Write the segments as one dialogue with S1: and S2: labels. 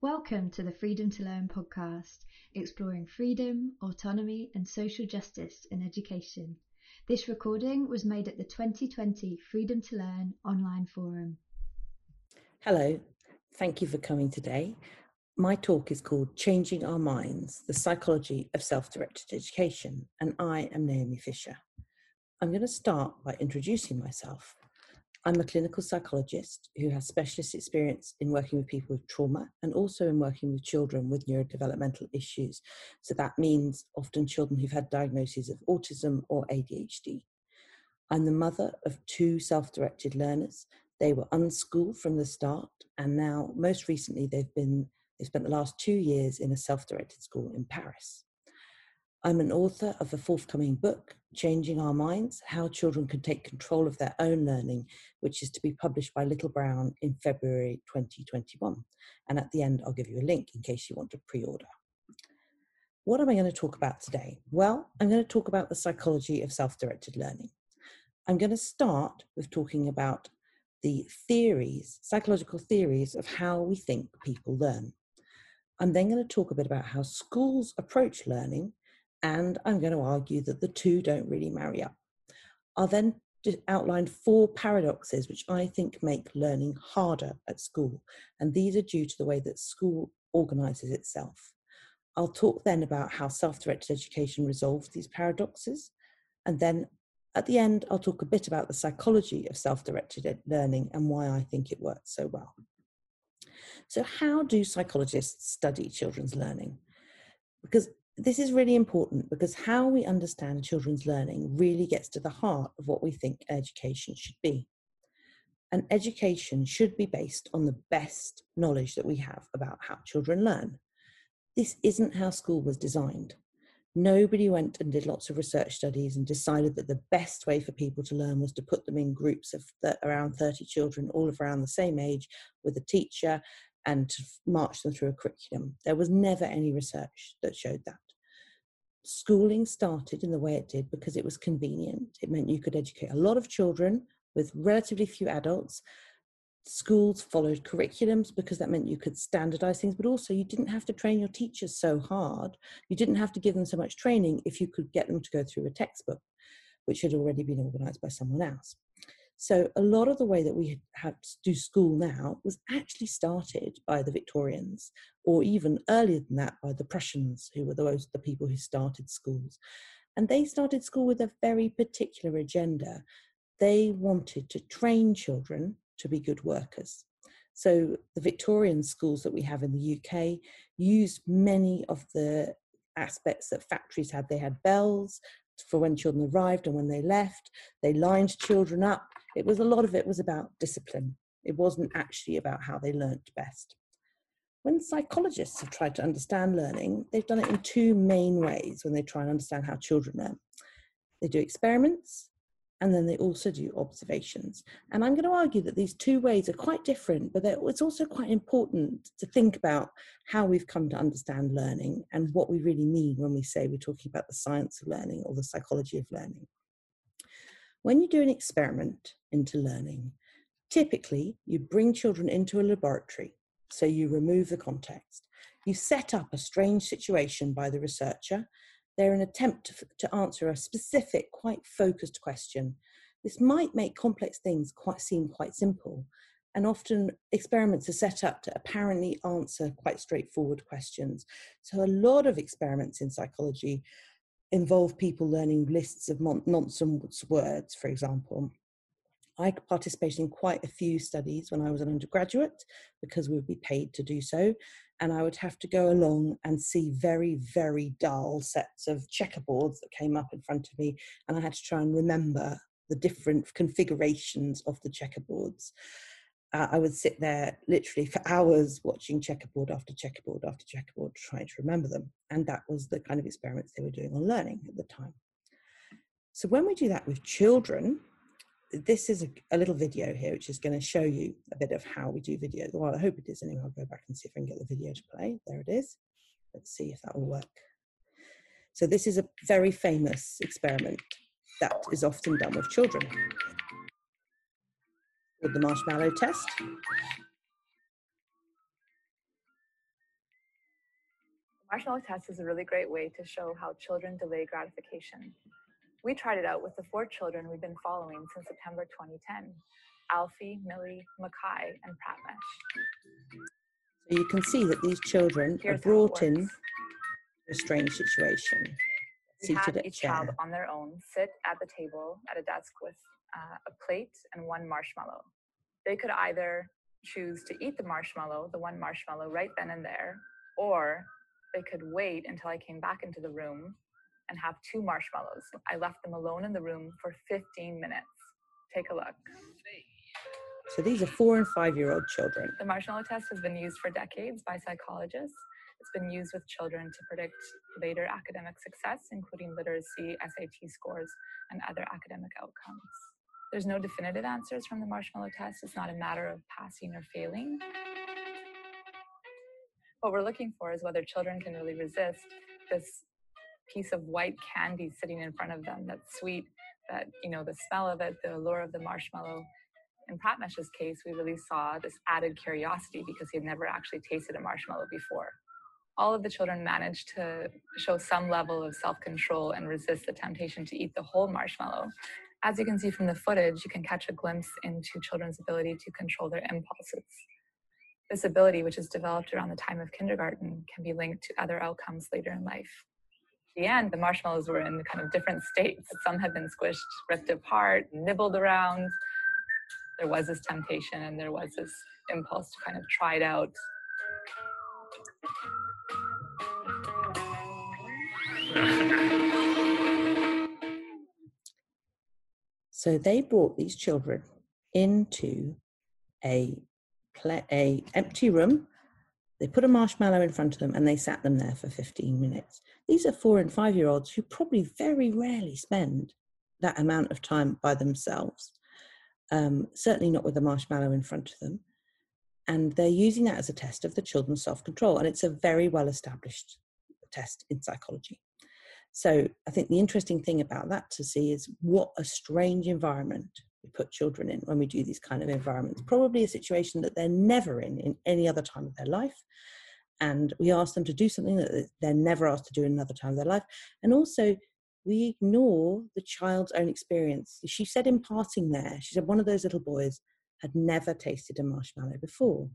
S1: Welcome to the Freedom to Learn podcast, exploring freedom, autonomy, and social justice in education. This recording was made at the 2020 Freedom to Learn online forum.
S2: Hello, thank you for coming today. My talk is called Changing Our Minds The Psychology of Self Directed Education, and I am Naomi Fisher. I'm going to start by introducing myself. I'm a clinical psychologist who has specialist experience in working with people with trauma and also in working with children with neurodevelopmental issues. So that means often children who've had diagnoses of autism or ADHD. I'm the mother of two self directed learners. They were unschooled from the start, and now, most recently, they've been they spent the last two years in a self directed school in Paris. I'm an author of a forthcoming book, Changing Our Minds How Children Can Take Control of Their Own Learning, which is to be published by Little Brown in February 2021. And at the end, I'll give you a link in case you want to pre order. What am I going to talk about today? Well, I'm going to talk about the psychology of self directed learning. I'm going to start with talking about the theories, psychological theories of how we think people learn. I'm then going to talk a bit about how schools approach learning and I'm going to argue that the two don't really marry up. I'll then outline four paradoxes which I think make learning harder at school, and these are due to the way that school organises itself. I'll talk then about how self directed education resolves these paradoxes, and then at the end, I'll talk a bit about the psychology of self directed learning and why I think it works so well. So, how do psychologists study children's learning? Because this is really important because how we understand children's learning really gets to the heart of what we think education should be. And education should be based on the best knowledge that we have about how children learn. This isn't how school was designed. Nobody went and did lots of research studies and decided that the best way for people to learn was to put them in groups of th- around 30 children, all of around the same age, with a teacher and to march them through a curriculum. There was never any research that showed that schooling started in the way it did because it was convenient. It meant you could educate a lot of children with relatively few adults. Schools followed curriculums because that meant you could standardize things, but also you didn't have to train your teachers so hard. You didn't have to give them so much training if you could get them to go through a textbook, which had already been organized by someone else. So a lot of the way that we have to do school now was actually started by the Victorians, or even earlier than that by the Prussians, who were the people who started schools. And they started school with a very particular agenda. They wanted to train children to be good workers. So the Victorian schools that we have in the UK used many of the aspects that factories had. They had bells for when children arrived and when they left. They lined children up it was a lot of it was about discipline. It wasn't actually about how they learnt best. When psychologists have tried to understand learning, they've done it in two main ways when they try and understand how children learn. They do experiments and then they also do observations. And I'm going to argue that these two ways are quite different, but it's also quite important to think about how we've come to understand learning and what we really mean when we say we're talking about the science of learning or the psychology of learning. When you do an experiment into learning, typically you bring children into a laboratory, so you remove the context. You set up a strange situation by the researcher. They're an attempt to, to answer a specific, quite focused question. This might make complex things quite seem quite simple, and often experiments are set up to apparently answer quite straightforward questions. So, a lot of experiments in psychology involve people learning lists of nonsense words, for example. I participated in quite a few studies when I was an undergraduate because we would be paid to do so. And I would have to go along and see very, very dull sets of checkerboards that came up in front of me. And I had to try and remember the different configurations of the checkerboards uh, I would sit there literally for hours watching checkerboard after checkerboard after checkerboard, trying to remember them. And that was the kind of experiments they were doing on learning at the time. So when we do that with children, this is a, a little video here, which is going to show you a bit of how we do video. Well, I hope it is anyway. I'll go back and see if I can get the video to play. There it is. Let's see if that will work. So this is a very famous experiment that is often done with children with the marshmallow test.
S3: Marshmallow test is a really great way to show how children delay gratification. We tried it out with the four children we've been following since September 2010 Alfie, Millie, Mackay, and Pratmesh.
S2: So you can see that these children
S3: Here's
S2: are brought in a strange situation,
S3: We
S2: seated
S3: had each child on their own sit at the table at a desk with uh, a plate and one marshmallow. They could either choose to eat the marshmallow, the one marshmallow, right then and there, or they could wait until I came back into the room and have two marshmallows. I left them alone in the room for 15 minutes. Take a look.
S2: So these are four and five year old children.
S3: The marshmallow test has been used for decades by psychologists. It's been used with children to predict later academic success, including literacy, SAT scores, and other academic outcomes. There's no definitive answers from the marshmallow test. It's not a matter of passing or failing. What we're looking for is whether children can really resist this piece of white candy sitting in front of them that's sweet, that, you know, the smell of it, the allure of the marshmallow, in Pratmesh's case, we really saw this added curiosity because he had never actually tasted a marshmallow before. All of the children managed to show some level of self control and resist the temptation to eat the whole marshmallow. As you can see from the footage, you can catch a glimpse into children's ability to control their impulses. This ability, which is developed around the time of kindergarten, can be linked to other outcomes later in life. At the end, the marshmallows were in kind of different states. Some had been squished, ripped apart, nibbled around, there was this temptation and there was this impulse to kind of try it out.
S2: So they brought these children into a a empty room. They put a marshmallow in front of them and they sat them there for 15 minutes. These are four and five year olds who probably very rarely spend that amount of time by themselves. Um, certainly not with a marshmallow in front of them. And they're using that as a test of the children's self control. And it's a very well established test in psychology. So I think the interesting thing about that to see is what a strange environment we put children in when we do these kind of environments. Probably a situation that they're never in in any other time of their life. And we ask them to do something that they're never asked to do in another time of their life. And also, we ignore the child's own experience. She said in passing there, she said one of those little boys had never tasted a marshmallow before.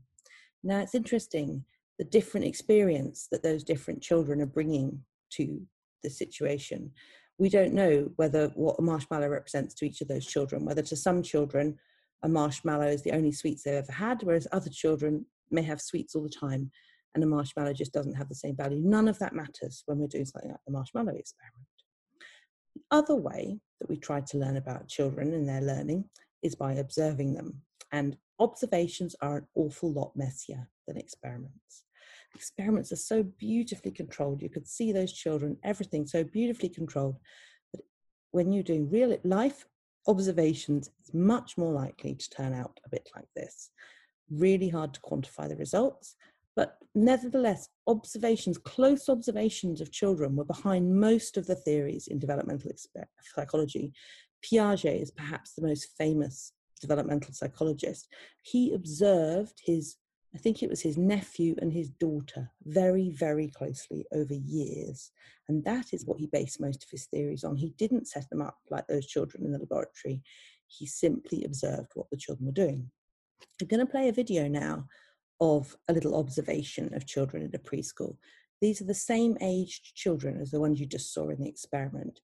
S2: Now it's interesting the different experience that those different children are bringing to the situation. We don't know whether what a marshmallow represents to each of those children, whether to some children a marshmallow is the only sweets they've ever had, whereas other children may have sweets all the time and a marshmallow just doesn't have the same value. None of that matters when we're doing something like the marshmallow experiment. The other way that we try to learn about children and their learning is by observing them. And observations are an awful lot messier than experiments. Experiments are so beautifully controlled. You could see those children, everything so beautifully controlled. But when you're doing real life observations, it's much more likely to turn out a bit like this. Really hard to quantify the results, but nevertheless, observations, close observations of children were behind most of the theories in developmental psychology. Piaget is perhaps the most famous developmental psychologist. He observed his, I think it was his nephew and his daughter, very, very closely over years. And that is what he based most of his theories on. He didn't set them up like those children in the laboratory, he simply observed what the children were doing. I'm going to play a video now of a little observation of children at a preschool. These are the same aged children as the ones you just saw in the experiment.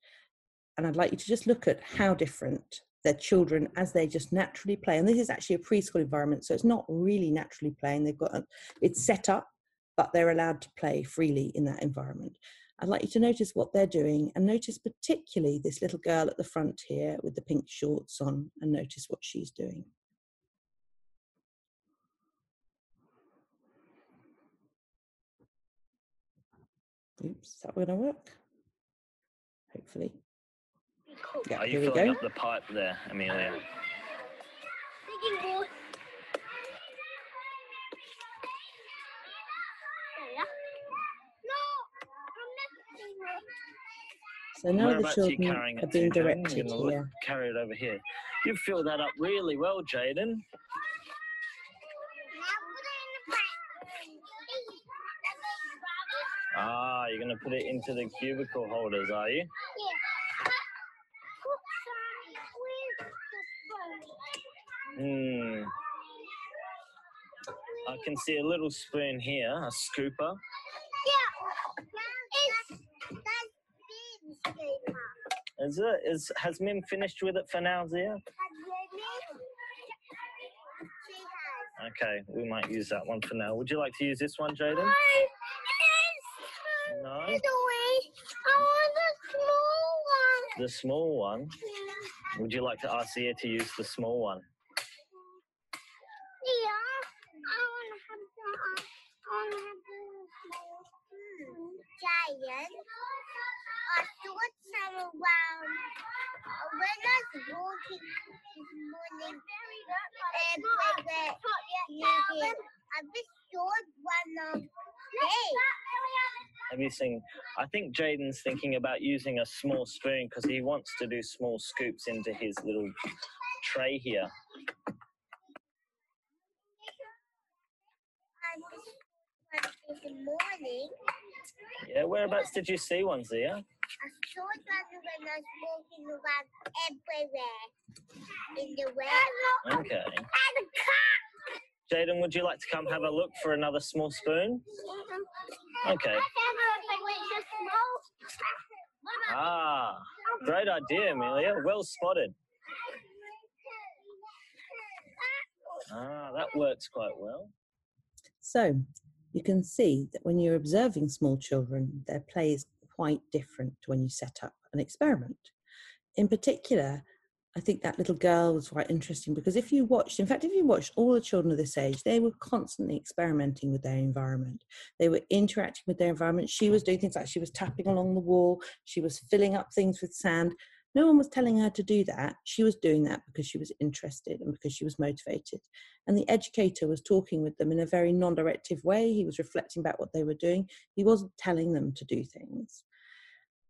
S2: And I'd like you to just look at how different their children as they just naturally play. And this is actually a preschool environment, so it's not really naturally playing. They've got a, it's set up, but they're allowed to play freely in that environment. I'd like you to notice what they're doing and notice particularly this little girl at the front here with the pink shorts on and notice what she's doing. Oops, is that going to work? Hopefully. Yeah,
S4: Are you filling up the pipe there, Amelia?
S5: Digging ball. There, yeah. No, I'm not
S2: So now the
S4: Whereabouts are
S2: children
S4: carrying
S2: are being directed
S4: gonna
S2: here.
S4: Carry it over here. You fill that up really well, Jaden.
S5: Now put it in the pipe.
S4: Ah, you're going to put it into the cubicle holders, are you?
S5: Yeah. Put some with the spoon.
S4: Hmm. I can see a little spoon here, a scooper.
S5: Yeah. It's that's big paper.
S4: Is it? Is has Mim finished with it for now, Zia?
S5: Has She has.
S4: Okay, we might use that one for now. Would you like to use this one, Jaden? No.
S5: The way, I want a small one.
S4: The small one. Would you like to ask Zia to use the small one?
S5: Yeah, I want to have the, uh, I want to have the small spoon. Giant. I saw some around uh, when I was walking this morning and where using I just saw one of hey.
S4: Seen? I think Jaden's thinking about using a small spoon because he wants to do small scoops into his little tray here.
S5: I just one this morning.
S4: Yeah, whereabouts did you see one, Zia?
S5: I saw one when I was walking around everywhere in the world.
S4: Okay.
S5: And a cat.
S4: Jaden, would you like to come have a look for another small spoon? Okay. Ah, great idea, Amelia. Well spotted. Ah, that works quite well.
S2: So you can see that when you're observing small children, their play is quite different to when you set up an experiment. In particular, I think that little girl was quite interesting because if you watched, in fact, if you watched all the children of this age, they were constantly experimenting with their environment. They were interacting with their environment. She was doing things like she was tapping along the wall, she was filling up things with sand. No one was telling her to do that. She was doing that because she was interested and because she was motivated. And the educator was talking with them in a very non directive way. He was reflecting about what they were doing. He wasn't telling them to do things.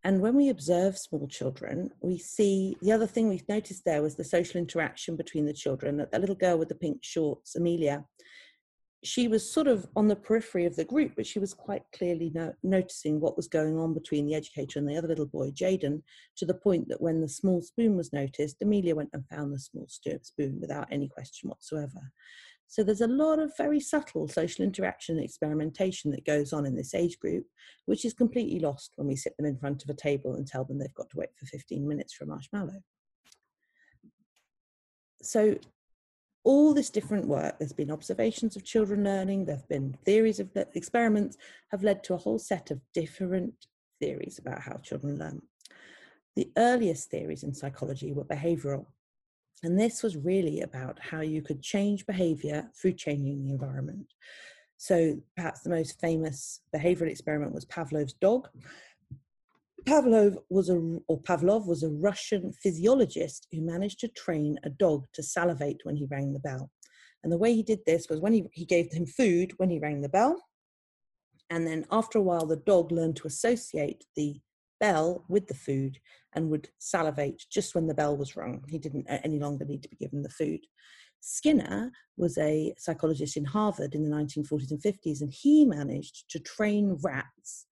S2: And when we observe small children, we see the other thing we've noticed there was the social interaction between the children. That the little girl with the pink shorts, Amelia, she was sort of on the periphery of the group, but she was quite clearly no- noticing what was going on between the educator and the other little boy, Jaden, to the point that when the small spoon was noticed, Amelia went and found the small spoon without any question whatsoever. So there's a lot of very subtle social interaction and experimentation that goes on in this age group, which is completely lost when we sit them in front of a table and tell them they've got to wait for 15 minutes for a marshmallow. So all this different work, there's been observations of children learning, there have been theories of experiments, have led to a whole set of different theories about how children learn. The earliest theories in psychology were behavioral, and this was really about how you could change behavior through changing the environment. So perhaps the most famous behavioral experiment was Pavlov's dog. Pavlov was a, or Pavlov was a Russian physiologist who managed to train a dog to salivate when he rang the bell. And the way he did this was when he, he gave him food when he rang the bell. And then after a while, the dog learned to associate the bell with the food and would salivate just when the bell was rung. He didn't any longer need to be given the food. Skinner was a psychologist in Harvard in the 1940s and 50s, and he managed to train rats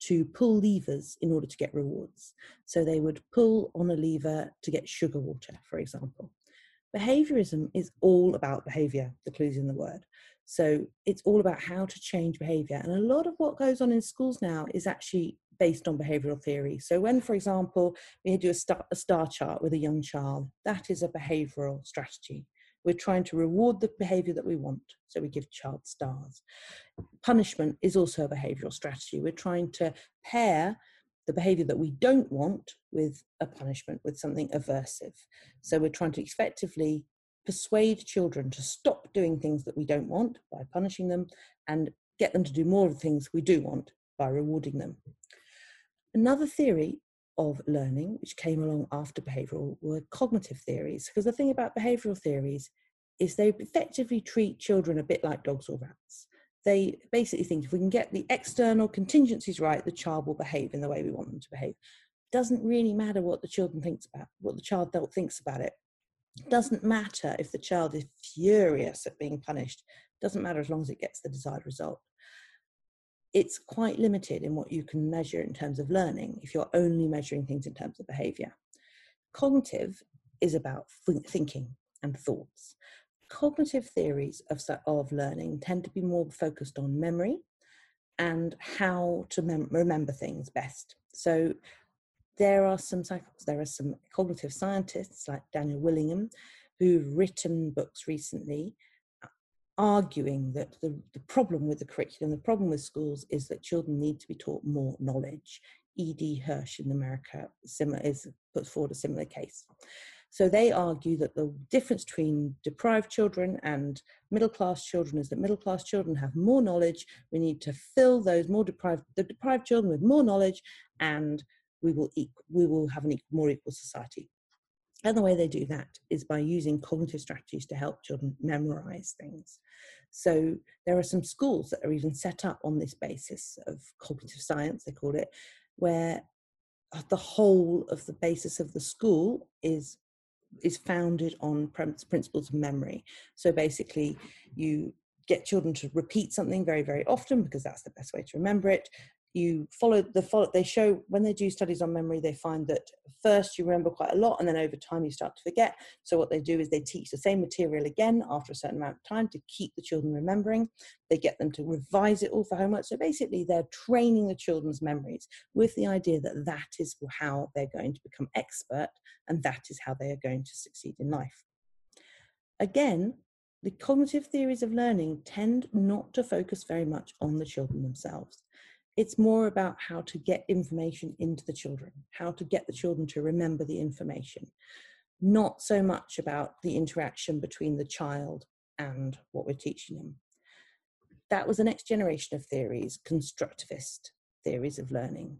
S2: to pull levers in order to get rewards. So they would pull on a lever to get sugar water, for example. Behaviorism is all about behavior, the clues in the word. So it's all about how to change behavior. And a lot of what goes on in schools now is actually based on behavioral theory. So when, for example, we do a star, a star chart with a young child, that is a behavioral strategy. We're trying to reward the behavior that we want. So we give child stars. Punishment is also a behavioral strategy. We're trying to pair the behavior that we don't want with a punishment, with something aversive. So we're trying to effectively persuade children to stop doing things that we don't want by punishing them and get them to do more of the things we do want by rewarding them. Another theory of learning, which came along after behavioral, were cognitive theories. Because the thing about behavioral theories is they effectively treat children a bit like dogs or rats. They basically think if we can get the external contingencies right, the child will behave in the way we want them to behave. Doesn't really matter what the children thinks about, what the child thinks about it. Doesn't matter if the child is furious at being punished. Doesn't matter as long as it gets the desired result. It's quite limited in what you can measure in terms of learning if you're only measuring things in terms of behavior. Cognitive is about thinking and thoughts. Cognitive theories of, of learning tend to be more focused on memory and how to mem- remember things best. So there are some there are some cognitive scientists like Daniel Willingham who've written books recently arguing that the, the problem with the curriculum, the problem with schools is that children need to be taught more knowledge. E.D. Hirsch in America similar, is puts forward a similar case. So they argue that the difference between deprived children and middle class children is that middle class children have more knowledge. We need to fill those more deprived the deprived children with more knowledge, and we will we will have an more equal society. And the way they do that is by using cognitive strategies to help children memorize things. So there are some schools that are even set up on this basis of cognitive science, they call it, where uh, the whole of the basis of the school is is founded on principles of memory. So basically, you get children to repeat something very, very often because that's the best way to remember it you follow the follow they show when they do studies on memory they find that first you remember quite a lot and then over time you start to forget. So what they do is they teach the same material again after a certain amount of time to keep the children remembering. They get them to revise it all for homework. So basically they're training the children's memories with the idea that that is how they're going to become expert and that is how they are going to succeed in life. Again the cognitive theories of learning tend not to focus very much on the children themselves it's more about how to get information into the children, how to get the children to remember the information, not so much about the interaction between the child and what we're teaching them. That was the next generation of theories, constructivist theories of learning.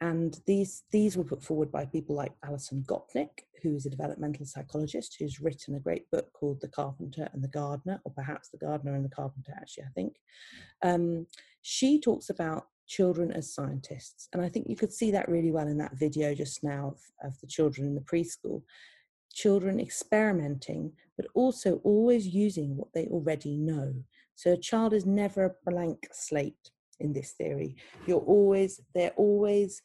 S2: And these, these were put forward by people like Alison Gopnik, who is a developmental psychologist who's written a great book called The Carpenter and the Gardener, or perhaps The Gardener and the Carpenter, actually, I think. Um, she talks about children as scientists. And I think you could see that really well in that video just now of, of the children in the preschool. Children experimenting, but also always using what they already know. So a child is never a blank slate in this theory. You're always, they're always,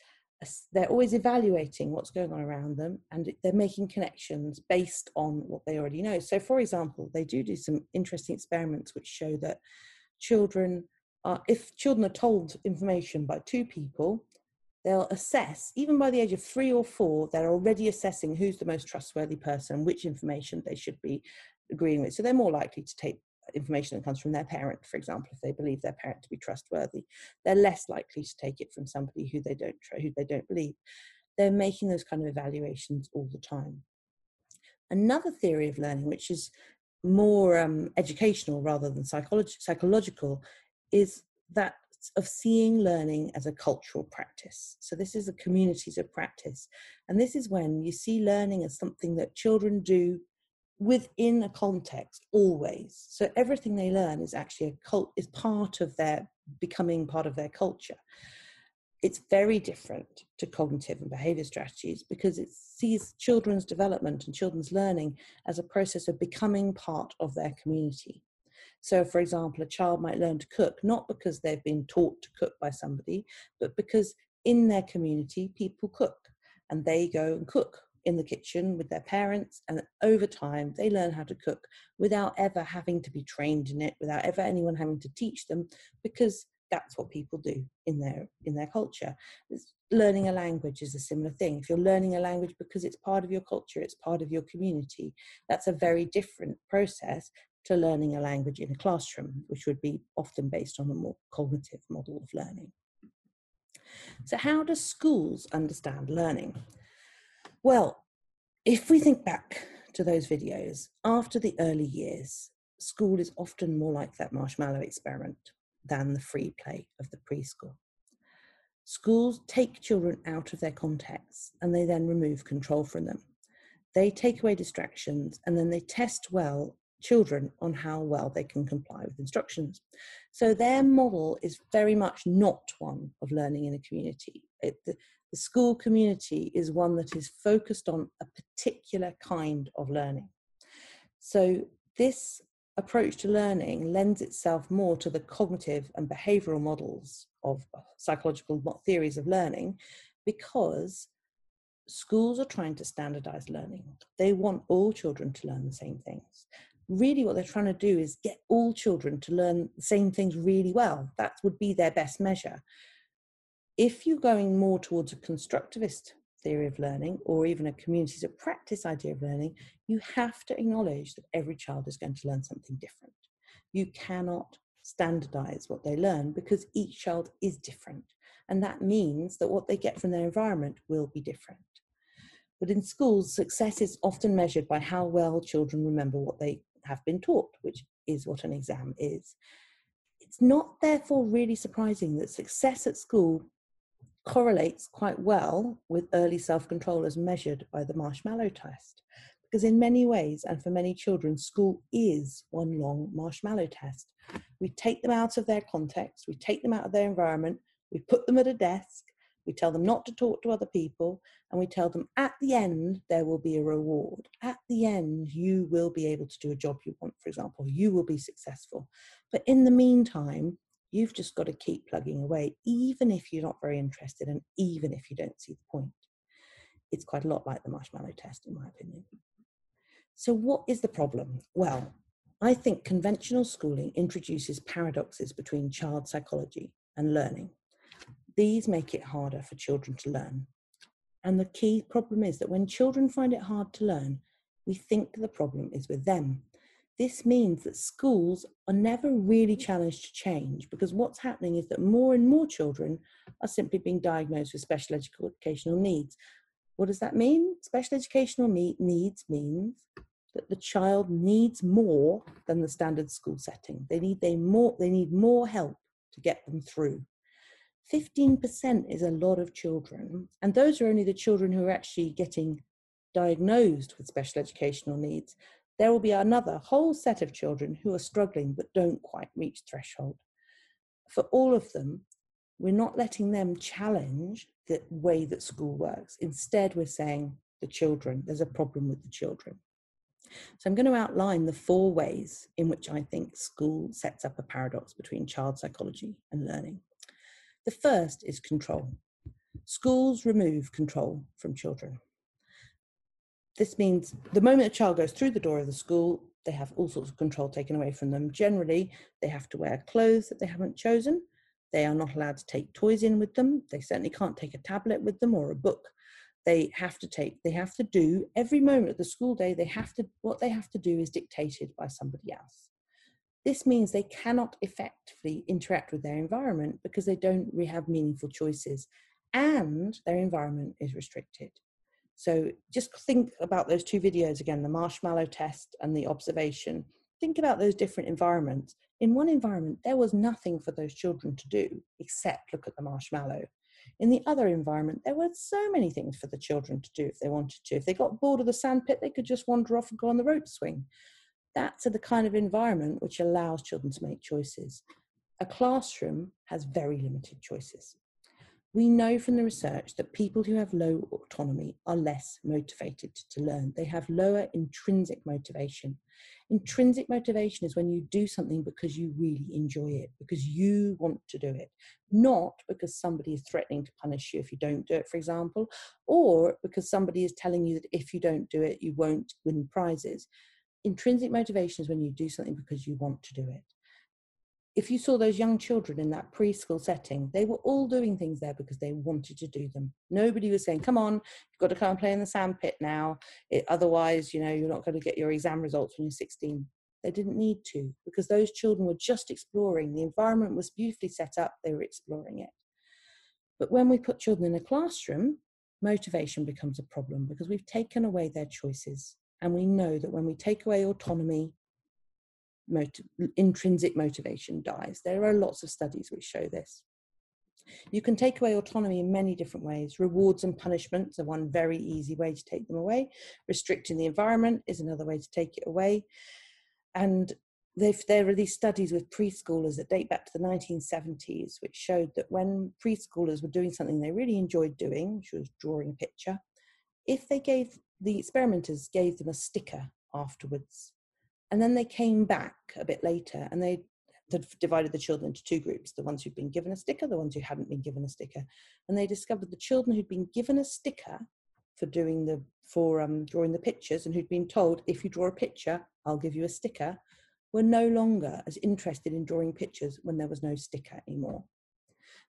S2: they're always evaluating what's going on around them and they're making connections based on what they already know. So, for example, they do do some interesting experiments which show that children uh, if children are told information by two people, they'll assess, even by the age of three or four, they're already assessing who's the most trustworthy person, which information they should be agreeing with. So they're more likely to take information that comes from their parent, for example, if they believe their parent to be trustworthy. They're less likely to take it from somebody who they don't who they don't believe. They're making those kind of evaluations all the time. Another theory of learning, which is more um, educational rather than psychology, psychological, is that of seeing learning as a cultural practice. So, this is the communities of practice. And this is when you see learning as something that children do within a context always. So, everything they learn is actually a cult, is part of their becoming part of their culture. It's very different to cognitive and behavior strategies because it sees children's development and children's learning as a process of becoming part of their community. So, for example, a child might learn to cook not because they've been taught to cook by somebody, but because in their community people cook and they go and cook in the kitchen with their parents and over time they learn how to cook without ever having to be trained in it without ever anyone having to teach them because that's what people do in their in their culture. Learning a language is a similar thing. If you're learning a language because it's part of your culture it's part of your community that's a very different process to learning a language in a classroom, which would be often based on a more cognitive model of learning. So, how do schools understand learning? Well, if we think back to those videos, after the early years, school is often more like that marshmallow experiment than the free play of the preschool. Schools take children out of their context and they then remove control from them. They take away distractions and then they test well children on how well they can comply with instructions. So their model is very much not one of learning in a community. It, the, the school community is one that is focused on a particular kind of learning. So this approach to learning lends itself more to the cognitive and behavioral models of psychological theories of learning because schools are trying to standardize learning. They want all children to learn the same things. Really, what they're trying to do is get all children to learn the same things really well. That would be their best measure. If you're going more towards a constructivist theory of learning or even a communities of practice idea of learning, you have to acknowledge that every child is going to learn something different. You cannot standardize what they learn because each child is different. And that means that what they get from their environment will be different. But in schools, success is often measured by how well children remember what they have been taught, which is what an exam is. It's not therefore really surprising that success at school correlates quite well with early self control as measured by the marshmallow test. Because in many ways, and for many children, school is one long marshmallow test. We take them out of their context, we take them out of their environment, we put them at a desk, we tell them not to talk to other people, and we tell them at the end there will be a reward. At the end, you will be able to do a job you want, for example, you will be successful. But in the meantime, you've just got to keep plugging away, even if you're not very interested and even if you don't see the point. It's quite a lot like the marshmallow test, in my opinion. So, what is the problem? Well, I think conventional schooling introduces paradoxes between child psychology and learning. These make it harder for children to learn. And the key problem is that when children find it hard to learn, we think the problem is with them. This means that schools are never really challenged to change because what's happening is that more and more children are simply being diagnosed with special educational needs. What does that mean? Special educational needs means that the child needs more than the standard school setting. They need they more they need more help to get them through. 15% is a lot of children, and those are only the children who are actually getting diagnosed with special educational needs. There will be another whole set of children who are struggling but don't quite reach threshold. For all of them, we're not letting them challenge the way that school works. Instead, we're saying the children, there's a problem with the children. So I'm going to outline the four ways in which I think school sets up a paradox between child psychology and learning. The first is control. Schools remove control from children. This means the moment a child goes through the door of the school, they have all sorts of control taken away from them. Generally, they have to wear clothes that they haven't chosen. They are not allowed to take toys in with them. They certainly can't take a tablet with them or a book. They have to take, they have to do every moment of the school day, they have to, what they have to do is dictated by somebody else. This means they cannot effectively interact with their environment because they don't really have meaningful choices and their environment is restricted. So just think about those two videos again the marshmallow test and the observation. Think about those different environments. In one environment, there was nothing for those children to do except look at the marshmallow. In the other environment, there were so many things for the children to do if they wanted to. If they got bored of the sandpit, they could just wander off and go on the rope swing that's the kind of environment which allows children to make choices. A classroom has very limited choices. We know from the research that people who have low autonomy are less motivated to learn. They have lower intrinsic motivation. Intrinsic motivation is when you do something because you really enjoy it, because you want to do it, not because somebody is threatening to punish you if you don't do it, for example, or because somebody is telling you that if you don't do it, you won't win prizes intrinsic motivation is when you do something because you want to do it. If you saw those young children in that preschool setting, they were all doing things there because they wanted to do them. Nobody was saying, come on, you've got to come and play in the sandpit now. It, otherwise, you know, you're not going to get your exam results when you're 16. They didn't need to because those children were just exploring. The environment was beautifully set up, they were exploring it. But when we put children in a classroom, motivation becomes a problem because we've taken away their choices. And we know that when we take away autonomy, motiv- intrinsic motivation dies. There are lots of studies which show this. You can take away autonomy in many different ways. Rewards and punishments are one very easy way to take them away. Restricting the environment is another way to take it away. And there are these studies with preschoolers that date back to the 1970s, which showed that when preschoolers were doing something they really enjoyed doing, which was drawing a picture, if they gave the experimenters gave them a sticker afterwards And then they came back a bit later and they had divided the children into two groups the ones who'd been given a sticker, the ones who hadn't been given a sticker. And they discovered the children who'd been given a sticker for doing the for um, drawing the pictures and who'd been told if you draw a picture i'll give you a sticker were no longer as interested in drawing pictures when there was no sticker anymore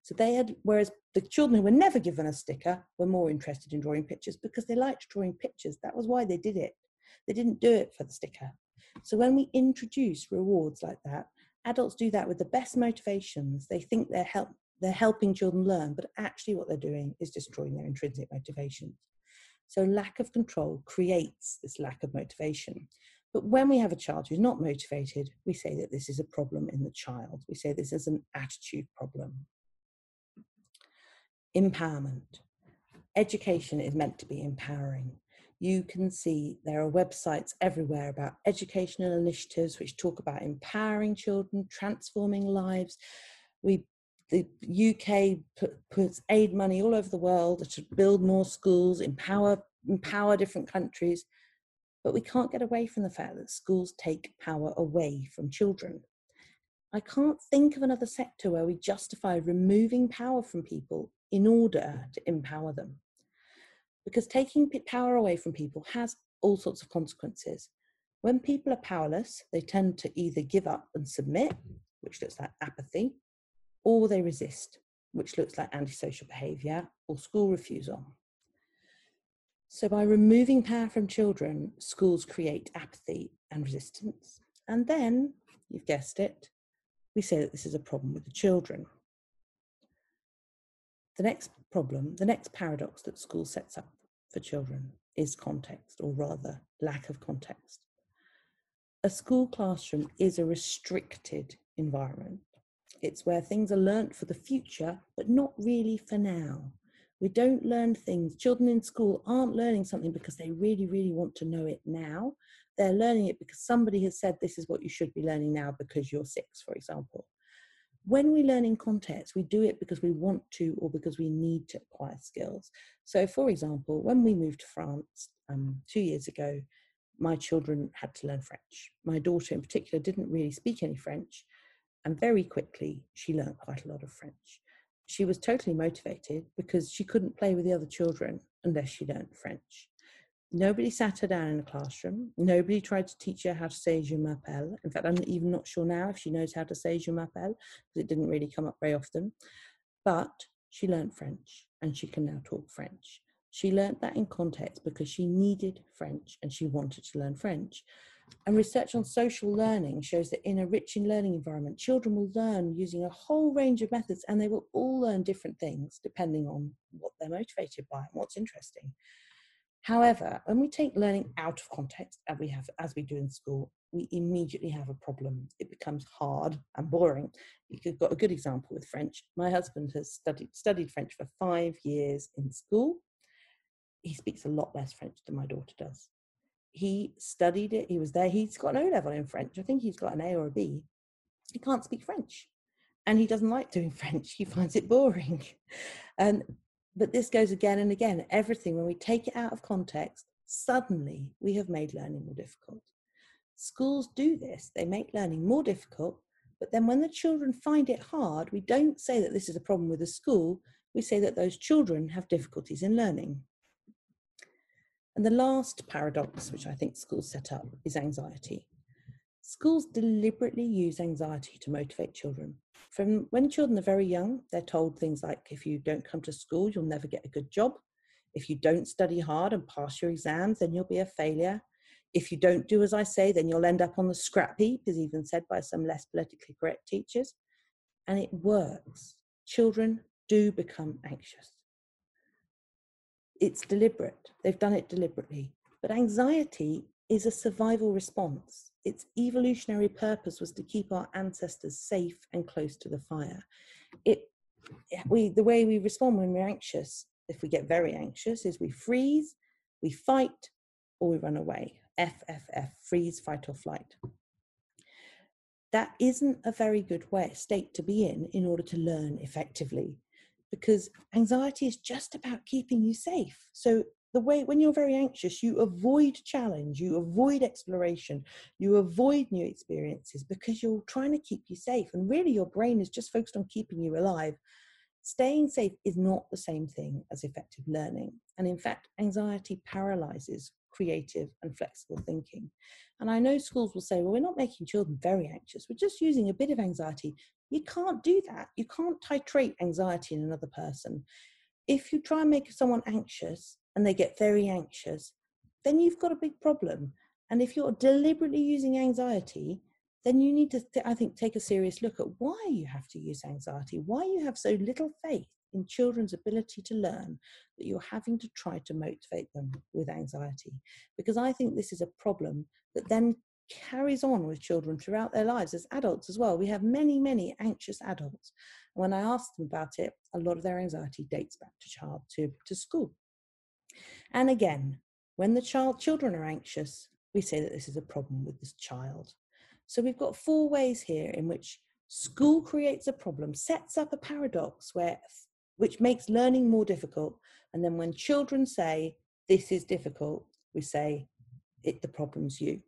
S2: so they had whereas the children who were never given a sticker were more interested in drawing pictures because they liked drawing pictures that was why they did it they didn't do it for the sticker so when we introduce rewards like that adults do that with the best motivations they think they're help they're helping children learn but actually what they're doing is destroying their intrinsic motivations so lack of control creates this lack of motivation. But when we have a child who's not motivated, we say that this is a problem in the child. We say this is an attitude problem. Empowerment. Education is meant to be empowering. You can see there are websites everywhere about educational initiatives which talk about empowering children, transforming lives. We the UK put, puts aid money all over the world to build more schools, empower empower different countries, but we can't get away from the fact that schools take power away from children. I can't think of another sector where we justify removing power from people in order to empower them. Because taking power away from people has all sorts of consequences. When people are powerless, they tend to either give up and submit, which looks like apathy, or they resist, which looks like antisocial behaviour or school refusal. So, by removing power from children, schools create apathy and resistance. And then, you've guessed it, we say that this is a problem with the children. The next problem, the next paradox that school sets up for children is context, or rather, lack of context. A school classroom is a restricted environment it's where things are learnt for the future, but not really for now. We don't learn things. Children in school aren't learning something because they really, really want to know it now. They're learning it because somebody has said this is what you should be learning now because you're six, for example. When we learn in context, we do it because we want to or because we need to acquire skills. So, for example, when we moved to France um, two years ago, my children had to learn French. My daughter, in particular, didn't really speak any French. And very quickly, she learned quite a lot of French. She was totally motivated because she couldn't play with the other children unless she learned French. Nobody sat her down in a classroom. Nobody tried to teach her how to say je m'appelle. In fact, I'm even not sure now if she knows how to say je m'appelle because it didn't really come up very often. But she learned French and she can now talk French. She learned that in context because she needed French and she wanted to learn French. And research on social learning shows that in a rich in learning environment, children will learn using a whole range of methods and they will all learn different things depending on what they're motivated by and what's interesting. However, when we take learning out of context, as we have as we do in school, we immediately have a problem. It becomes hard and boring. You've got a good example with French. My husband has studied studied French for five years in school. He speaks a lot less French than my daughter does he studied it. He was there. He's got an O level in French. I think he's got an A or a B. He can't speak French, and he doesn't like doing French. He finds it boring. And but this goes again and again. Everything when we take it out of context, suddenly we have made learning more difficult. Schools do this. They make learning more difficult. But then when the children find it hard, we don't say that this is a problem with the school. We say that those children have difficulties in learning. And the last paradox, which I think schools set up, is anxiety. Schools deliberately use anxiety to motivate children. From when children are very young, they're told things like if you don't come to school, you'll never get a good job. If you don't study hard and pass your exams, then you'll be a failure. If you don't do as I say, then you'll end up on the scrap heap, is even said by some less politically correct teachers. And it works. Children do become anxious it's deliberate. They've done it deliberately. But anxiety is a survival response. Its evolutionary purpose was to keep our ancestors safe and close to the fire. It, we, the way we respond when we're anxious, if we get very anxious, is we freeze, we fight, or we run away. FFF, freeze, fight, or flight. That isn't a very good way, state to be in in order to learn effectively because anxiety is just about keeping you safe. So the way when you're very anxious, you avoid challenge, you avoid exploration, you avoid new experiences because you're trying to keep you safe. And really, your brain is just focused on keeping you alive. Staying safe is not the same thing as effective learning. And in fact, anxiety paralyzes creative and flexible thinking. And I know schools will say, well, we're not making children very anxious, we're just using a bit of anxiety. You can't do that. You can't titrate anxiety in another person. If you try and make someone anxious and they get very anxious, then you've got a big problem. And if you're deliberately using anxiety, then you need to, th- I think, take a serious look at why you have to use anxiety, why you have so little faith in children's ability to learn that you're having to try to motivate them with anxiety. Because I think this is a problem that then carries on with children throughout their lives as adults as well. We have many, many anxious adults. When I ask them about it, a lot of their anxiety dates back to child to, to school. And again, when the child children are anxious, we say that this is a problem with this child. So we've got four ways here in which school creates a problem, sets up a paradox where which makes learning more difficult. And then when children say, This is difficult, we say, it, The problem's you.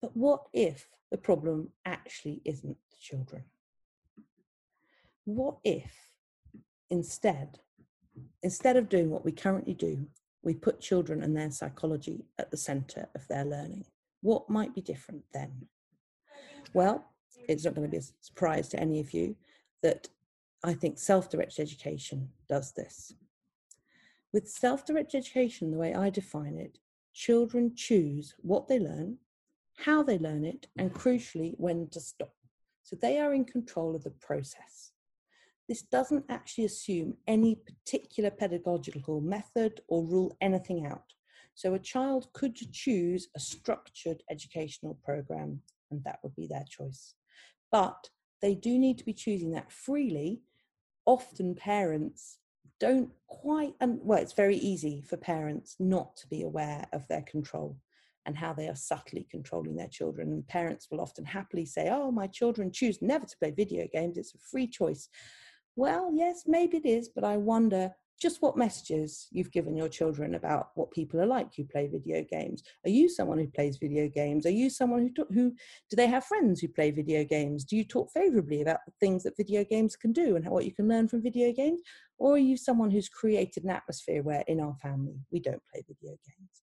S2: But what if the problem actually isn't the children? What if instead, instead of doing what we currently do, we put children and their psychology at the center of their learning? What might be different then? Well, it's not going to be a surprise to any of you that I think self directed education does this. With self directed education, the way I define it, children choose what they learn, how they learn it, and crucially, when to stop. So they are in control of the process. This doesn't actually assume any particular pedagogical method or rule anything out. So a child could choose a structured educational program, and that would be their choice. But they do need to be choosing that freely often parents don't quite and well it's very easy for parents not to be aware of their control and how they are subtly controlling their children and parents will often happily say oh my children choose never to play video games it's a free choice well yes maybe it is but i wonder just what messages you've given your children about what people are like who play video games. Are you someone who plays video games? Are you someone who, who do they have friends who play video games? Do you talk favorably about the things that video games can do and how, what you can learn from video games? Or are you someone who's created an atmosphere where in our family we don't play video games?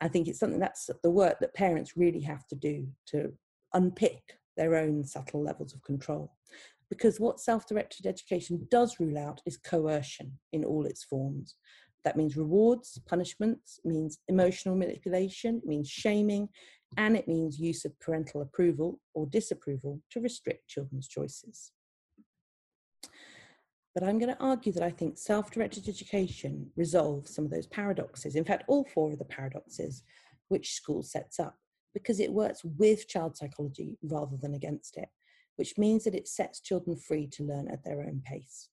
S2: I think it's something that's the work that parents really have to do to unpick their own subtle levels of control because what self directed education does rule out is coercion in all its forms. That means rewards, punishments, means emotional manipulation, means shaming, and it means use of parental approval or disapproval to restrict children's choices. But I'm going to argue that I think self directed education resolves some of those paradoxes. In fact, all four of the paradoxes which school sets up, because it works with child psychology rather than against it which means that it sets children free to learn at their own pace.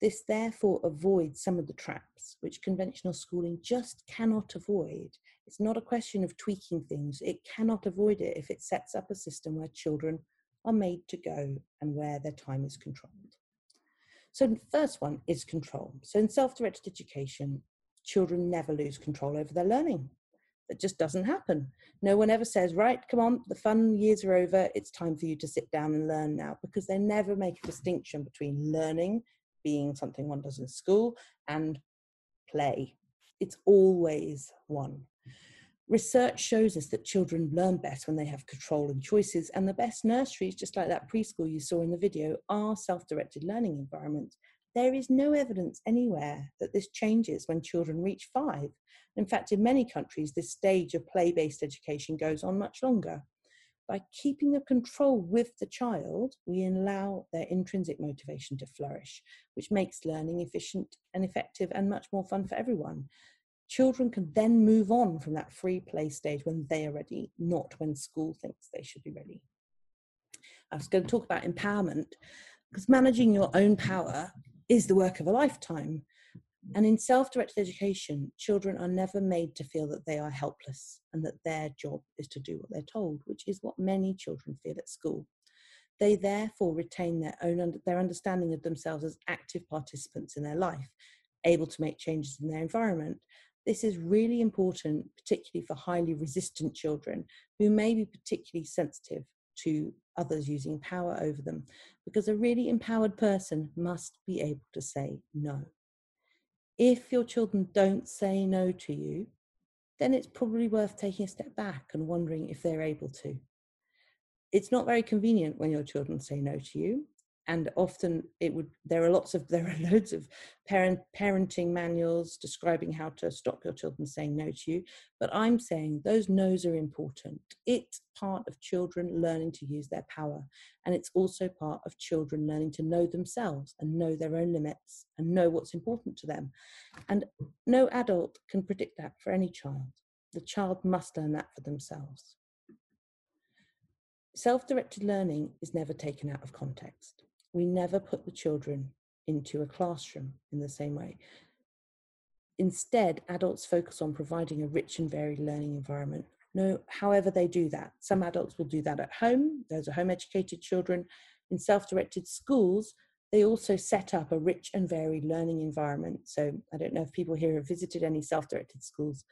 S2: This therefore avoids some of the traps which conventional schooling just cannot avoid. It's not a question of tweaking things, it cannot avoid it if it sets up a system where children are made to go and where their time is controlled. So, the first one is control. So, in self directed education, children never lose control over their learning. That just doesn't happen. No one ever says, right, come on, the fun years are over. It's time for you to sit down and learn now, because they never make a distinction between learning, being something one does in school, and play. It's always one. Research shows us that children learn best when they have control and choices, and the best nurseries, just like that preschool you saw in the video, are self directed learning environments. There is no evidence anywhere that this changes when children reach five. In fact, in many countries, this stage of play based education goes on much longer. By keeping the control with the child, we allow their intrinsic motivation to flourish, which makes learning efficient and effective and much more fun for everyone. Children can then move on from that free play stage when they are ready, not when school thinks they should be ready. I was going to talk about empowerment because managing your own power is the work of a lifetime. And in self directed education, children are never made to feel that they are helpless and that their job is to do what they're told, which is what many children feel at school. They therefore retain their own their understanding of themselves as active participants in their life. able to make changes in their environment. This is really important, particularly for highly resistant children who may be particularly sensitive to others using power over them, because a really empowered person must be able to say no. If your children don't say no to you, then it's probably worth taking a step back and wondering if they're able to. It's not very convenient when your children say no to you, and often it would there are lots of there are loads of parent parenting manuals describing how to stop your children saying no to you but i'm saying those no's are important. It's part of children learning to use their power and it's also part of children learning to know themselves and know their own limits and know what's important to them. And no adult can predict that for any child. The child must learn that for themselves. Self-directed learning is never taken out of context we never put the children into a classroom in the same way. Instead, adults focus on providing a rich and varied learning environment. No, however they do that. Some adults will do that at home. Those are home educated children. In self-directed schools, they also set up a rich and varied learning environment. So I don't know if people here have visited any self-directed schools,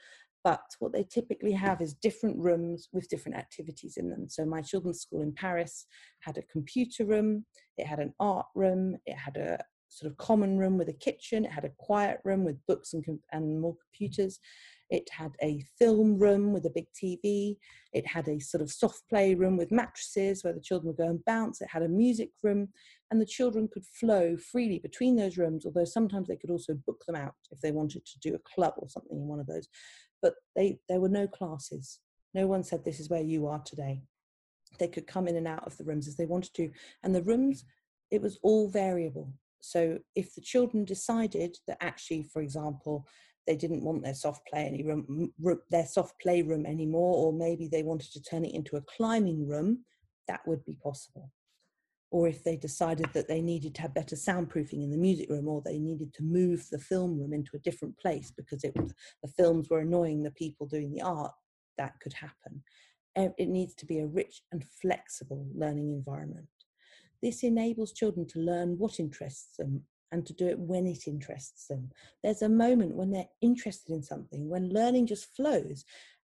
S2: but what they typically have is different rooms with different activities in them. So my children's school in Paris had a computer room, it had an art room, it had a sort of common room with a kitchen, it had a quiet room with books and, and more computers, it had a film room with a big TV. It had a sort of soft play room with mattresses where the children would go and bounce. It had a music room, and the children could flow freely between those rooms, although sometimes they could also book them out if they wanted to do a club or something in one of those but they there were no classes. No one said this is where you are today. They could come in and out of the rooms as they wanted to, and the rooms it was all variable. So if the children decided that actually, for example, they didn't want their soft play any room, their soft play room anymore, or maybe they wanted to turn it into a climbing room, that would be possible or if they decided that they needed to have better soundproofing in the music room or they needed to move the film room into a different place because it the films were annoying the people doing the art that could happen. It needs to be a rich and flexible learning environment. This enables children to learn what interests them and to do it when it interests them. There's a moment when they're interested in something when learning just flows.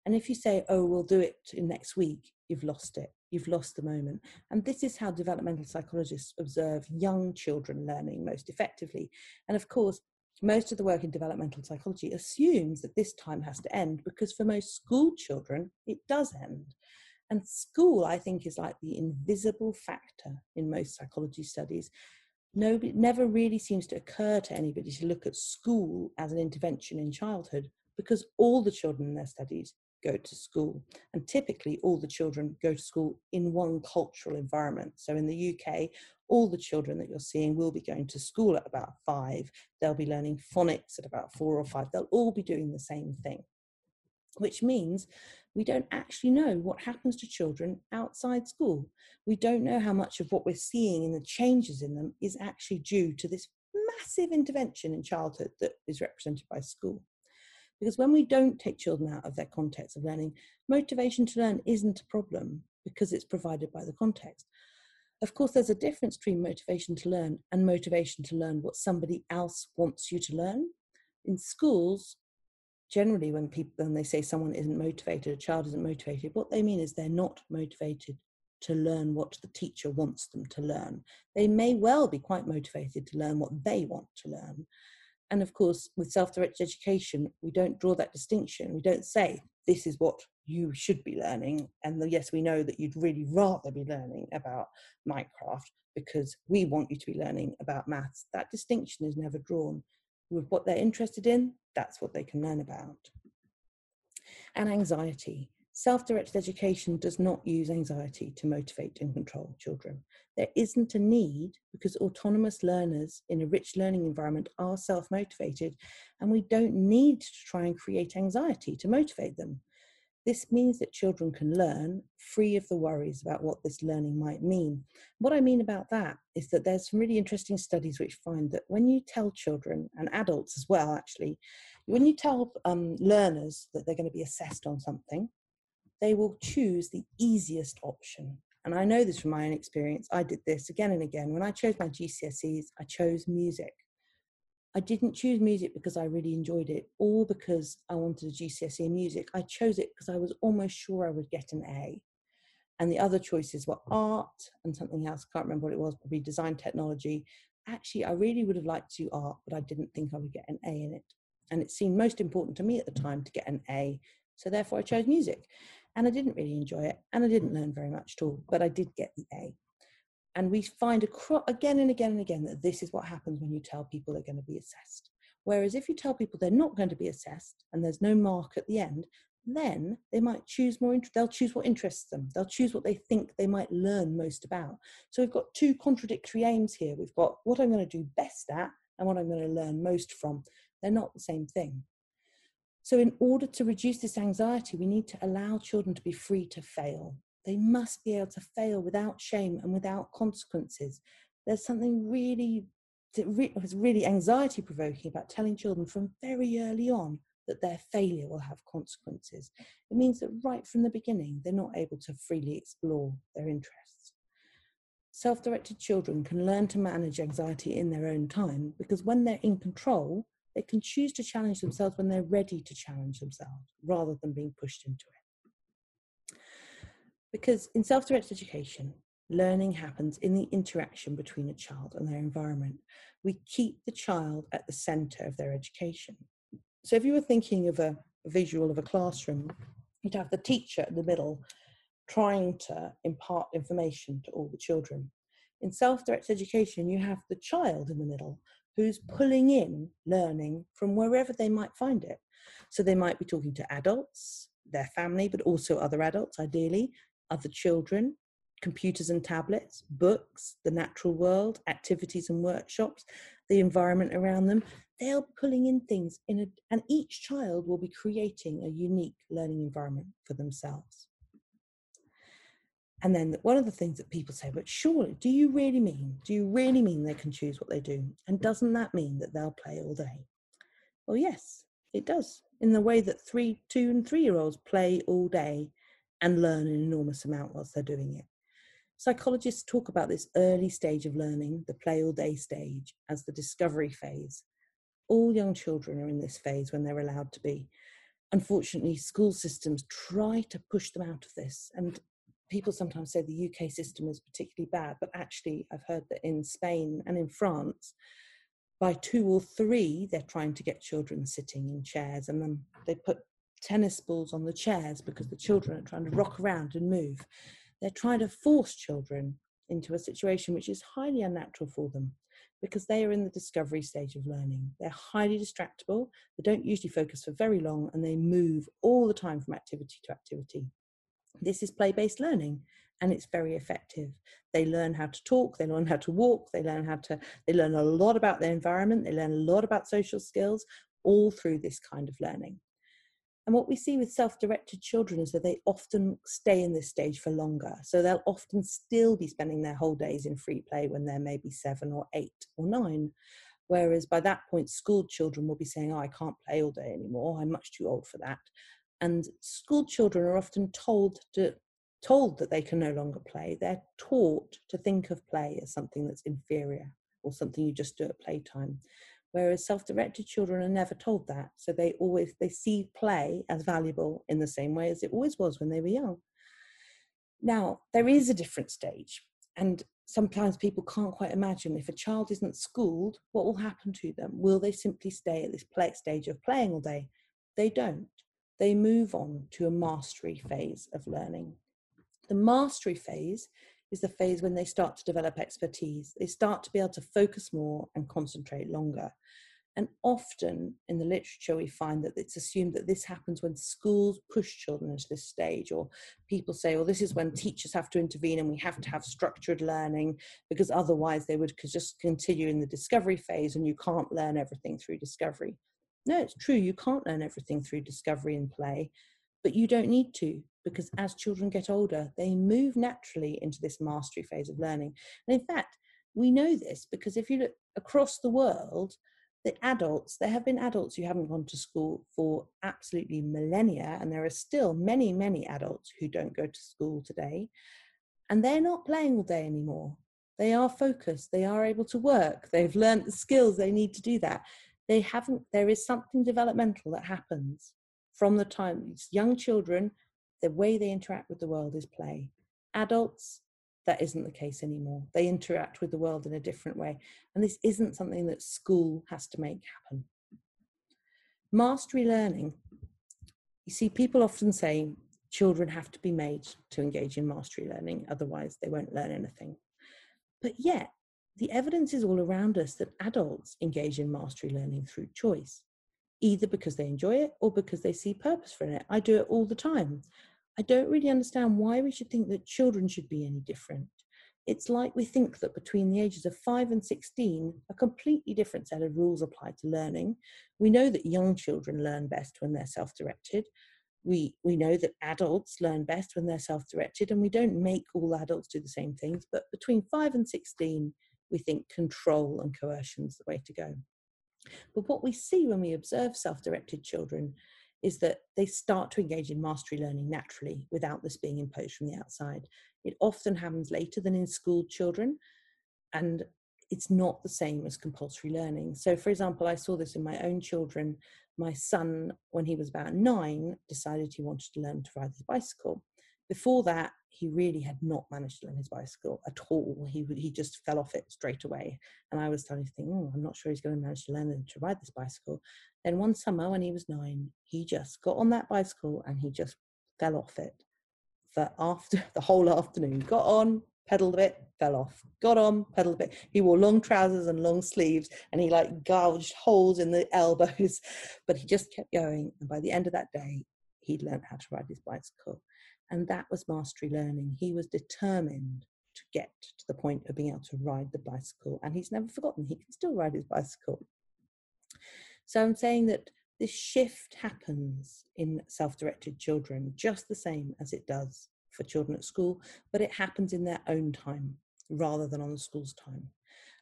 S2: And if you say oh we'll do it next week you've lost it you've lost the moment. And this is how developmental psychologists observe young children learning most effectively. And of course, most of the work in developmental psychology assumes that this time has to end because for most school children, it does end. And school, I think, is like the invisible factor in most psychology studies. Nobody, never really seems to occur to anybody to look at school as an intervention in childhood because all the children in their studies go to school. And typically, all the children go to school in one cultural environment. So in the UK, all the children that you're seeing will be going to school at about five. They'll be learning phonics at about four or five. They'll all be doing the same thing, which means we don't actually know what happens to children outside school. We don't know how much of what we're seeing in the changes in them is actually due to this massive intervention in childhood that is represented by school. Because when we don't take children out of their context of learning, motivation to learn isn't a problem because it's provided by the context. Of course, there's a difference between motivation to learn and motivation to learn what somebody else wants you to learn. In schools, generally when people when they say someone isn't motivated, a child isn't motivated, what they mean is they're not motivated to learn what the teacher wants them to learn. They may well be quite motivated to learn what they want to learn, and of course, with self directed education, we don't draw that distinction. We don't say, this is what you should be learning. And the, yes, we know that you'd really rather be learning about Minecraft because we want you to be learning about maths. That distinction is never drawn. With what they're interested in, that's what they can learn about. And anxiety. Self directed education does not use anxiety to motivate and control children. There isn't a need because autonomous learners in a rich learning environment are self motivated, and we don't need to try and create anxiety to motivate them. This means that children can learn free of the worries about what this learning might mean. What I mean about that is that there's some really interesting studies which find that when you tell children and adults as well, actually, when you tell um, learners that they're going to be assessed on something, they will choose the easiest option. And I know this from my own experience. I did this again and again. When I chose my GCSEs, I chose music. I didn't choose music because I really enjoyed it or because I wanted a GCSE in music. I chose it because I was almost sure I would get an A. And the other choices were art and something else. I can't remember what it was, probably design technology. Actually, I really would have liked to do art, but I didn't think I would get an A in it. And it seemed most important to me at the time to get an A. So therefore, I chose music. And I didn't really enjoy it. And I didn't learn very much at all, but I did get the A. And we find acro- again and again and again that this is what happens when you tell people they're going to be assessed. Whereas if you tell people they're not going to be assessed and there's no mark at the end, then they might choose more, they'll choose what interests them. They'll choose what they think they might learn most about. So we've got two contradictory aims here. We've got what I'm going to do best at and what I'm going to learn most from. They're not the same thing. So, in order to reduce this anxiety, we need to allow children to be free to fail. They must be able to fail without shame and without consequences. There's something really, it's really anxiety provoking about telling children from very early on that their failure will have consequences. It means that right from the beginning, they're not able to freely explore their interests. Self directed children can learn to manage anxiety in their own time because when they're in control, they can choose to challenge themselves when they're ready to challenge themselves rather than being pushed into it. Because in self directed education, learning happens in the interaction between a child and their environment. We keep the child at the center of their education. So if you were thinking of a visual of a classroom, you'd have the teacher in the middle trying to impart information to all the children. In self directed education, you have the child in the middle who's pulling in learning from wherever they might find it. So they might be talking to adults, their family, but also other adults, ideally, other children, computers and tablets, books, the natural world, activities and workshops, the environment around them. They're pulling in things in a, and each child will be creating a unique learning environment for themselves. And then one of the things that people say, but surely, do you really mean, do you really mean they can choose what they do? And doesn't that mean that they'll play all day? Well, yes, it does. In the way that three, two, and three year olds play all day and learn an enormous amount whilst they're doing it. Psychologists talk about this early stage of learning, the play all day stage, as the discovery phase. All young children are in this phase when they're allowed to be. Unfortunately, school systems try to push them out of this. And people sometimes say the UK system is particularly bad, but actually, I've heard that in Spain and in France, by two or three, they're trying to get children sitting in chairs and then they put tennis balls on the chairs because the children are trying to rock around and move. They're trying to force children into a situation which is highly unnatural for them because they are in the discovery stage of learning. They're highly distractible, they don't usually focus for very long, and they move all the time from activity to activity. This is play based learning and it's very effective. They learn how to talk, they learn how to walk, they learn how to, they learn a lot about their environment, they learn a lot about social skills, all through this kind of learning. And what we see with self directed children is that they often stay in this stage for longer. So they'll often still be spending their whole days in free play when they're maybe seven or eight or nine. Whereas by that point, school children will be saying, Oh, I can't play all day anymore. I'm much too old for that. And school children are often told to told that they can no longer play. They're taught to think of play as something that's inferior or something you just do at playtime whereas self-directed children are never told that. So they always they see play as valuable in the same way as it always was when they were young. Now there is a different stage and sometimes people can't quite imagine. If a child isn't schooled what will happen to them? Will they simply stay at this play stage of playing all day? They don't they move on to a mastery phase of learning the mastery phase is the phase when they start to develop expertise. They start to be able to focus more and concentrate longer. And often in the literature, we find that it's assumed that this happens when schools push children into this stage, or people say, well, this is when teachers have to intervene and we have to have structured learning because otherwise they would just continue in the discovery phase and you can't learn everything through discovery. No, it's true, you can't learn everything through discovery and play, but you don't need to because as children get older, they move naturally into this mastery phase of learning. And in fact, we know this because if you look across the world, the adults, there have been adults who haven't gone to school for absolutely millennia, and there are still many, many adults who don't go to school today, and they're not playing all day anymore. They are focused, they are able to work, they've learned the skills they need to do that. They haven't, there is something developmental that happens from the time these young children, the way they interact with the world is play. Adults, that isn't the case anymore. They interact with the world in a different way. And this isn't something that school has to make happen. Mastery learning. You see, people often say children have to be made to engage in mastery learning, otherwise, they won't learn anything. But yet, the evidence is all around us that adults engage in mastery learning through choice, either because they enjoy it or because they see purpose for it. I do it all the time. I don't really understand why we should think that children should be any different. It's like we think that between the ages of 5 and 16, a completely different set of rules apply to learning. We know that young children learn best when they're self directed. We, we know that adults learn best when they're self directed, and we don't make all adults do the same things. But between 5 and 16, we think control and coercion is the way to go. But what we see when we observe self directed children is that they start to engage in mastery learning naturally without this being imposed from the outside. It often happens later than in schooled children, and it's not the same as compulsory learning. So, for example, I saw this in my own children. My son, when he was about nine, decided he wanted to learn to ride his bicycle. Before that, he really had not managed to learn his bicycle at all. He he just fell off it straight away, and I was starting to think, oh, I'm not sure he's going to manage to learn to ride this bicycle. Then one summer, when he was nine, he just got on that bicycle and he just fell off it for after the whole afternoon. Got on, pedaled a bit, fell off. Got on, pedaled a bit. He wore long trousers and long sleeves, and he like gouged holes in the elbows, but he just kept going. And by the end of that day, he'd learned how to ride his bicycle. And that was mastery learning. He was determined to get to the point of being able to ride the bicycle. And he's never forgotten, he can still ride his bicycle. So I'm saying that this shift happens in self directed children just the same as it does for children at school, but it happens in their own time rather than on the school's time.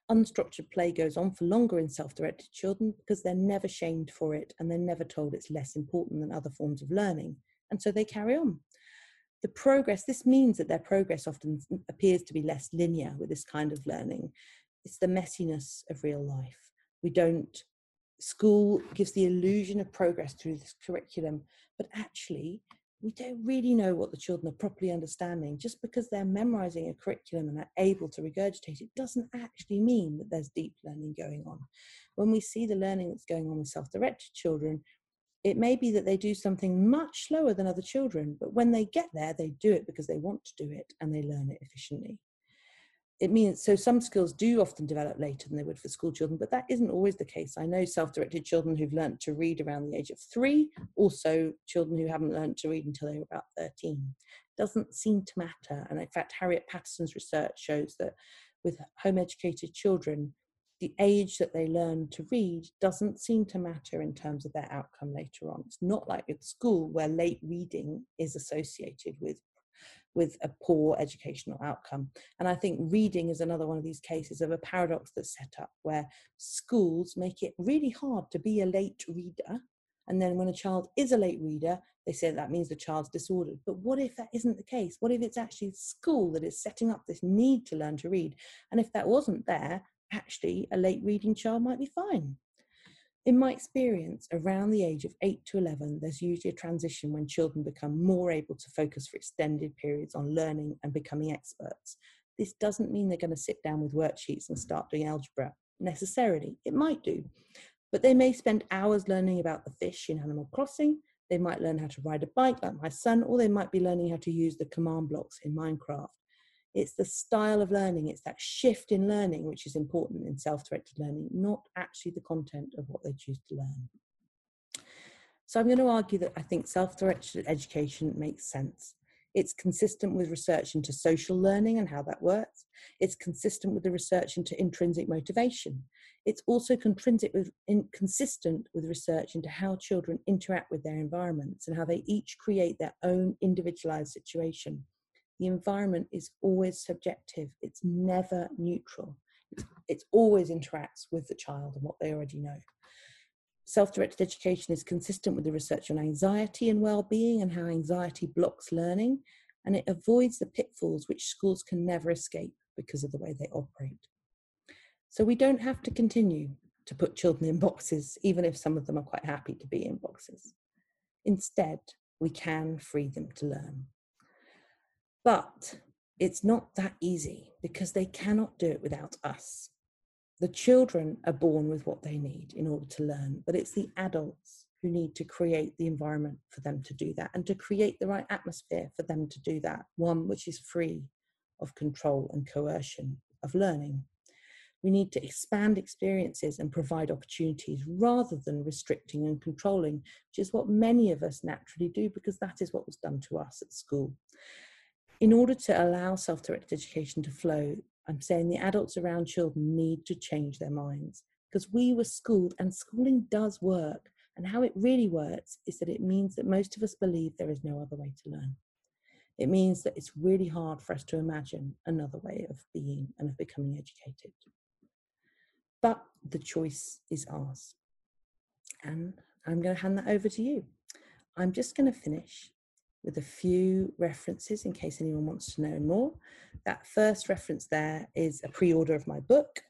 S2: Unstructured play goes on for longer in self directed children because they're never shamed for it and they're never told it's less important than other forms of learning. And so they carry on the progress, this means that their progress often mm, appears to be less linear with this kind of learning. It's the messiness of real life. We don't, school gives the illusion of progress through this curriculum, but actually, we don't really know what the children are properly understanding. Just because they're memorizing a curriculum and are able to regurgitate it doesn't actually mean that there's deep learning going on. When we see the learning that's going on with self directed children, it may be that they do something much slower than other children, but when they get there, they do it because they want to do it and they learn it efficiently. It means so some skills do often develop later than they would for school children, but that isn't always the case. I know self directed children who've learned to read around the age of three, also children who haven't learned to read until they were about 13. Doesn't seem to matter. And in fact, Harriet Pattison's research shows that with home educated children, the age that they learn to read doesn't seem to matter in terms of their outcome later on. It's not like at school where late reading is associated with with a poor educational outcome. And I think reading is another one of these cases of a paradox that's set up where schools make it really hard to be a late reader. And then when a child is a late reader, they say that means the child's disordered. But what if that isn't the case? What if it's actually school that is setting up this need to learn to read? And if that wasn't there, actually a late reading child might be fine. In my experience, around the age of 8 to 11, there's usually a transition when children become more able to focus for extended periods on learning and becoming experts. This doesn't mean they're going to sit down with worksheets and start doing algebra necessarily. It might do. But they may spend hours learning about the fish in Animal Crossing. They might learn how to ride a bike like my son, or they might be learning how to use the command blocks in Minecraft. It's the style of learning, it's that shift in learning which is important in self directed learning, not actually the content of what they choose to learn. So I'm going to argue that I think self directed education makes sense. It's consistent with research into social learning and how that works. It's consistent with the research into intrinsic motivation. It's also with, in, consistent with research into how children interact with their environments and how they each create their own individualized situation the environment is always subjective, it's never neutral. It's, it's always interacts with the child and what they already know. Self directed education is consistent with the research on anxiety and well being and how anxiety blocks learning, and it avoids the pitfalls which schools can never escape because of the way they operate. So we don't have to continue. to put children in boxes, even if some of them are quite happy to be in boxes. Instead, we can free them to learn. But it's not that easy because they cannot do it without us. The children are born with what they need in order to learn, but it's the adults who need to create the environment for them to do that and to create the right atmosphere for them to do that, one which is free of control and coercion of learning. We need to expand experiences and provide opportunities rather than restricting and controlling, which is what many of us naturally do because that is what was done to us at school. In order to allow self directed education to flow, I'm saying the adults around children need to change their minds because we were schooled and schooling does work. And how it really works is that it means that most of us believe there is no other way to learn. It means that it's really hard for us to imagine another way of being and of becoming educated but the choice is ours. And I'm going to hand that over to you. I'm just going to finish with a few references in case anyone wants to know more. That first reference there is a pre order of my book.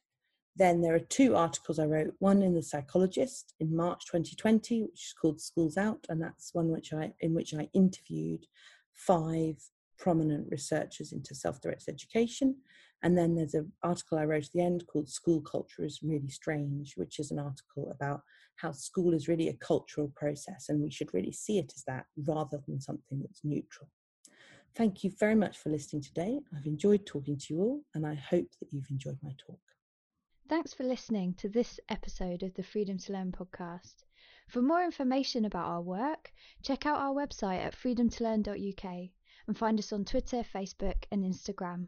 S2: Then there are two articles I wrote, one in The Psychologist in March 2020, which is called Schools Out, and that's one which I, in which I interviewed five prominent researchers into self-directed education. And then there's an article I wrote at the end called School Culture is Really Strange, which is an article about how school is really a cultural process and we should really see it as that rather than something that's neutral. Thank you very much for listening today. I've enjoyed talking to you all and I hope that you've enjoyed my talk.
S1: Thanks for listening to this episode of the Freedom to Learn podcast. For more information about our work, check out our website at freedomtolearn.uk and find us on Twitter, Facebook, and Instagram.